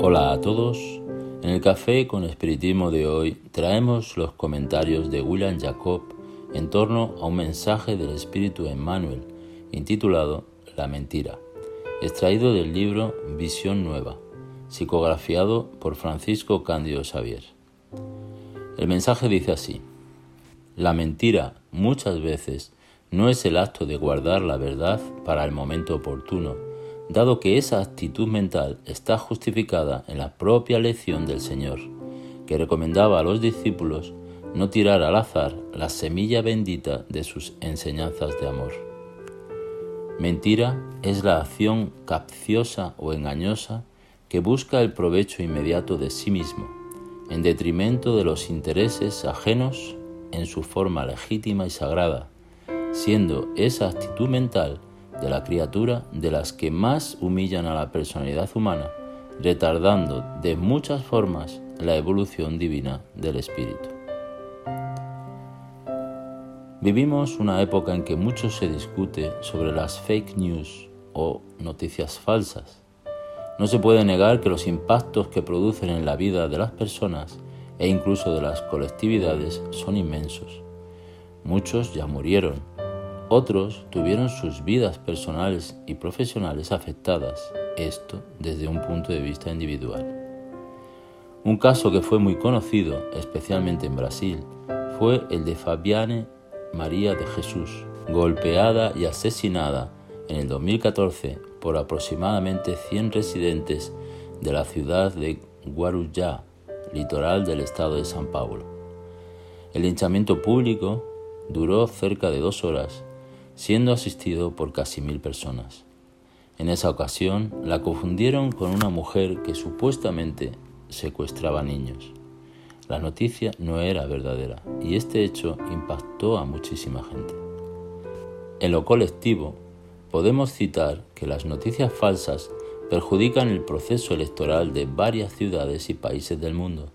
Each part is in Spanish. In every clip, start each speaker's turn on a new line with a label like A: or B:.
A: Hola a todos. En el café con espiritismo de hoy traemos los comentarios de William Jacob en torno a un mensaje del espíritu Emmanuel intitulado La mentira, extraído del libro Visión Nueva, psicografiado por Francisco Cándido Xavier. El mensaje dice así: La mentira muchas veces no es el acto de guardar la verdad para el momento oportuno dado que esa actitud mental está justificada en la propia lección del Señor, que recomendaba a los discípulos no tirar al azar la semilla bendita de sus enseñanzas de amor. Mentira es la acción capciosa o engañosa que busca el provecho inmediato de sí mismo, en detrimento de los intereses ajenos en su forma legítima y sagrada, siendo esa actitud mental de la criatura de las que más humillan a la personalidad humana, retardando de muchas formas la evolución divina del espíritu. Vivimos una época en que mucho se discute sobre las fake news o noticias falsas. No se puede negar que los impactos que producen en la vida de las personas e incluso de las colectividades son inmensos. Muchos ya murieron, otros tuvieron sus vidas personales y profesionales afectadas, esto desde un punto de vista individual. Un caso que fue muy conocido, especialmente en Brasil, fue el de Fabiane María de Jesús, golpeada y asesinada en el 2014 por aproximadamente 100 residentes de la ciudad de Guarujá, litoral del estado de San Paulo. El linchamiento público duró cerca de dos horas siendo asistido por casi mil personas. En esa ocasión la confundieron con una mujer que supuestamente secuestraba niños. La noticia no era verdadera y este hecho impactó a muchísima gente. En lo colectivo, podemos citar que las noticias falsas perjudican el proceso electoral de varias ciudades y países del mundo,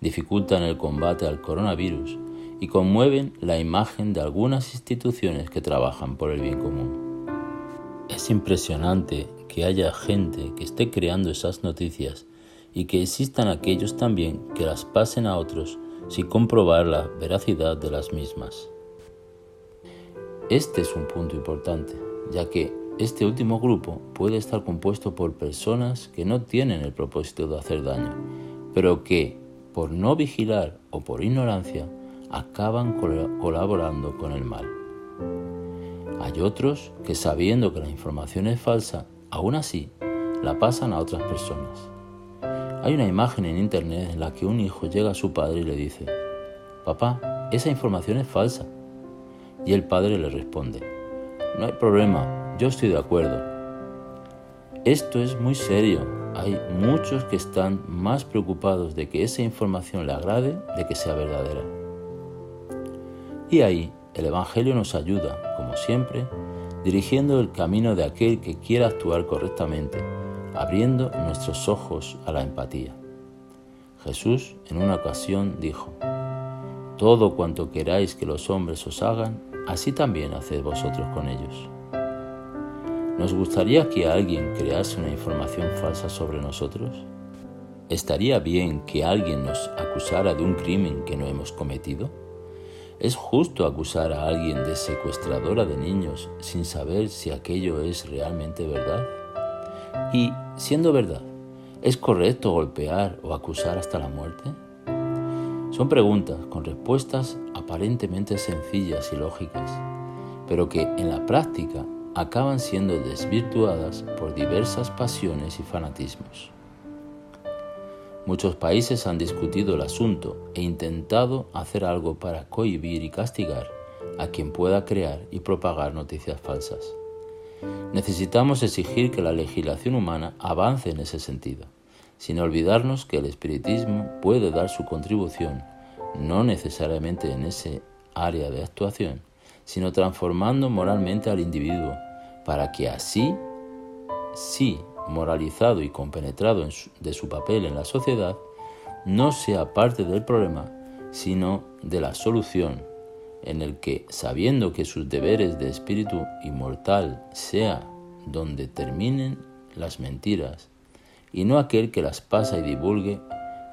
A: dificultan el combate al coronavirus y conmueven la imagen de algunas instituciones que trabajan por el bien común. Es impresionante que haya gente que esté creando esas noticias y que existan aquellos también que las pasen a otros sin comprobar la veracidad de las mismas. Este es un punto importante, ya que este último grupo puede estar compuesto por personas que no tienen el propósito de hacer daño, pero que, por no vigilar o por ignorancia, acaban colaborando con el mal. Hay otros que sabiendo que la información es falsa, aún así la pasan a otras personas. Hay una imagen en internet en la que un hijo llega a su padre y le dice, papá, esa información es falsa. Y el padre le responde, no hay problema, yo estoy de acuerdo. Esto es muy serio. Hay muchos que están más preocupados de que esa información le agrade de que sea verdadera. Y ahí el Evangelio nos ayuda, como siempre, dirigiendo el camino de aquel que quiera actuar correctamente, abriendo nuestros ojos a la empatía. Jesús en una ocasión dijo, Todo cuanto queráis que los hombres os hagan, así también haced vosotros con ellos. ¿Nos gustaría que alguien crease una información falsa sobre nosotros? ¿Estaría bien que alguien nos acusara de un crimen que no hemos cometido? ¿Es justo acusar a alguien de secuestradora de niños sin saber si aquello es realmente verdad? Y, siendo verdad, ¿es correcto golpear o acusar hasta la muerte? Son preguntas con respuestas aparentemente sencillas y lógicas, pero que en la práctica acaban siendo desvirtuadas por diversas pasiones y fanatismos. Muchos países han discutido el asunto e intentado hacer algo para cohibir y castigar a quien pueda crear y propagar noticias falsas. Necesitamos exigir que la legislación humana avance en ese sentido, sin olvidarnos que el espiritismo puede dar su contribución, no necesariamente en ese área de actuación, sino transformando moralmente al individuo, para que así, sí moralizado y compenetrado de su papel en la sociedad, no sea parte del problema, sino de la solución, en el que, sabiendo que sus deberes de espíritu inmortal sea donde terminen las mentiras, y no aquel que las pasa y divulgue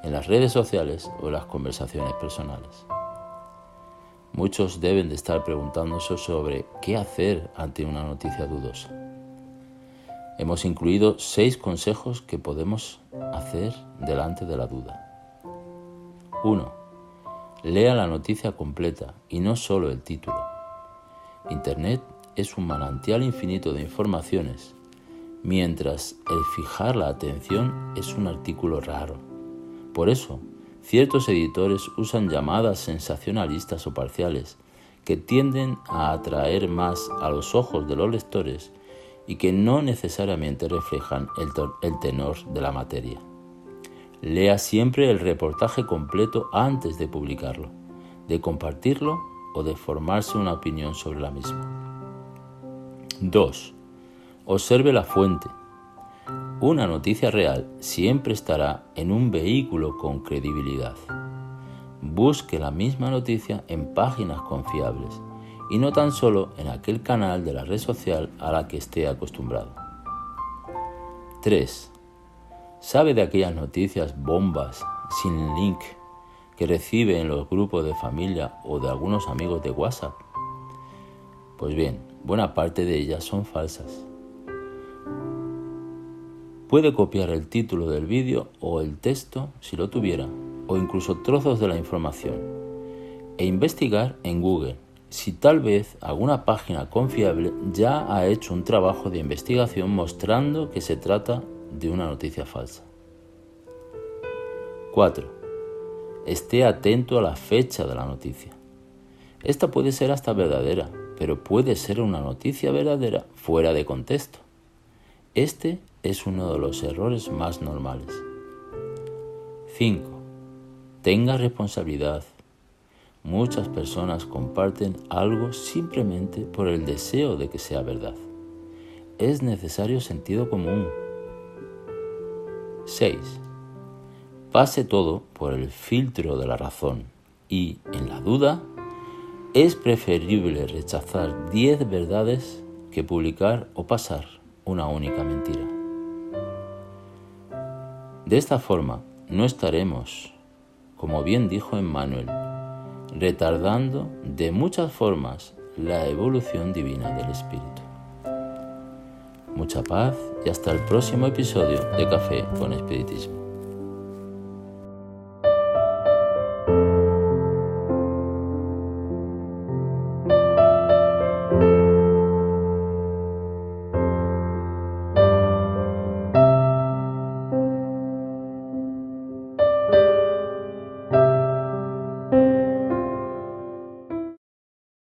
A: en las redes sociales o en las conversaciones personales. Muchos deben de estar preguntándose sobre qué hacer ante una noticia dudosa. Hemos incluido seis consejos que podemos hacer delante de la duda. 1. Lea la noticia completa y no solo el título. Internet es un manantial infinito de informaciones, mientras el fijar la atención es un artículo raro. Por eso, ciertos editores usan llamadas sensacionalistas o parciales que tienden a atraer más a los ojos de los lectores y que no necesariamente reflejan el, tenor de la materia. Lea siempre el reportaje completo antes de publicarlo, de compartirlo o de formarse una opinión sobre la misma. 2. Observe la fuente. Una noticia real siempre estará en un vehículo con credibilidad. Busque la misma noticia en páginas confiables y no tan solo en aquel canal de la red social a la que esté acostumbrado. 3. ¿Sabe de aquellas noticias bombas sin link que recibe en los grupos de familia o de algunos amigos de WhatsApp? Pues bien, buena parte de ellas son falsas. Puede copiar el título del vídeo o el texto, si lo tuviera, o incluso trozos de la información, e investigar en Google si tal vez alguna página confiable ya ha hecho un trabajo de investigación mostrando que se trata de una noticia falsa. 4. Esté atento a la fecha de la noticia. Esta puede ser hasta verdadera, pero puede ser una noticia verdadera fuera de contexto. Este es uno de los errores más normales. 5. Tenga responsabilidad. Muchas personas comparten algo simplemente por el deseo de que sea verdad. Es necesario sentido común. 6. Pase todo por el filtro de la razón y, en la duda, es preferible rechazar 10 verdades que publicar o pasar una única mentira. De esta forma, no estaremos, como bien dijo Emmanuel, retardando de muchas formas la evolución divina del espíritu. Mucha paz y hasta el próximo episodio de Café con Espiritismo.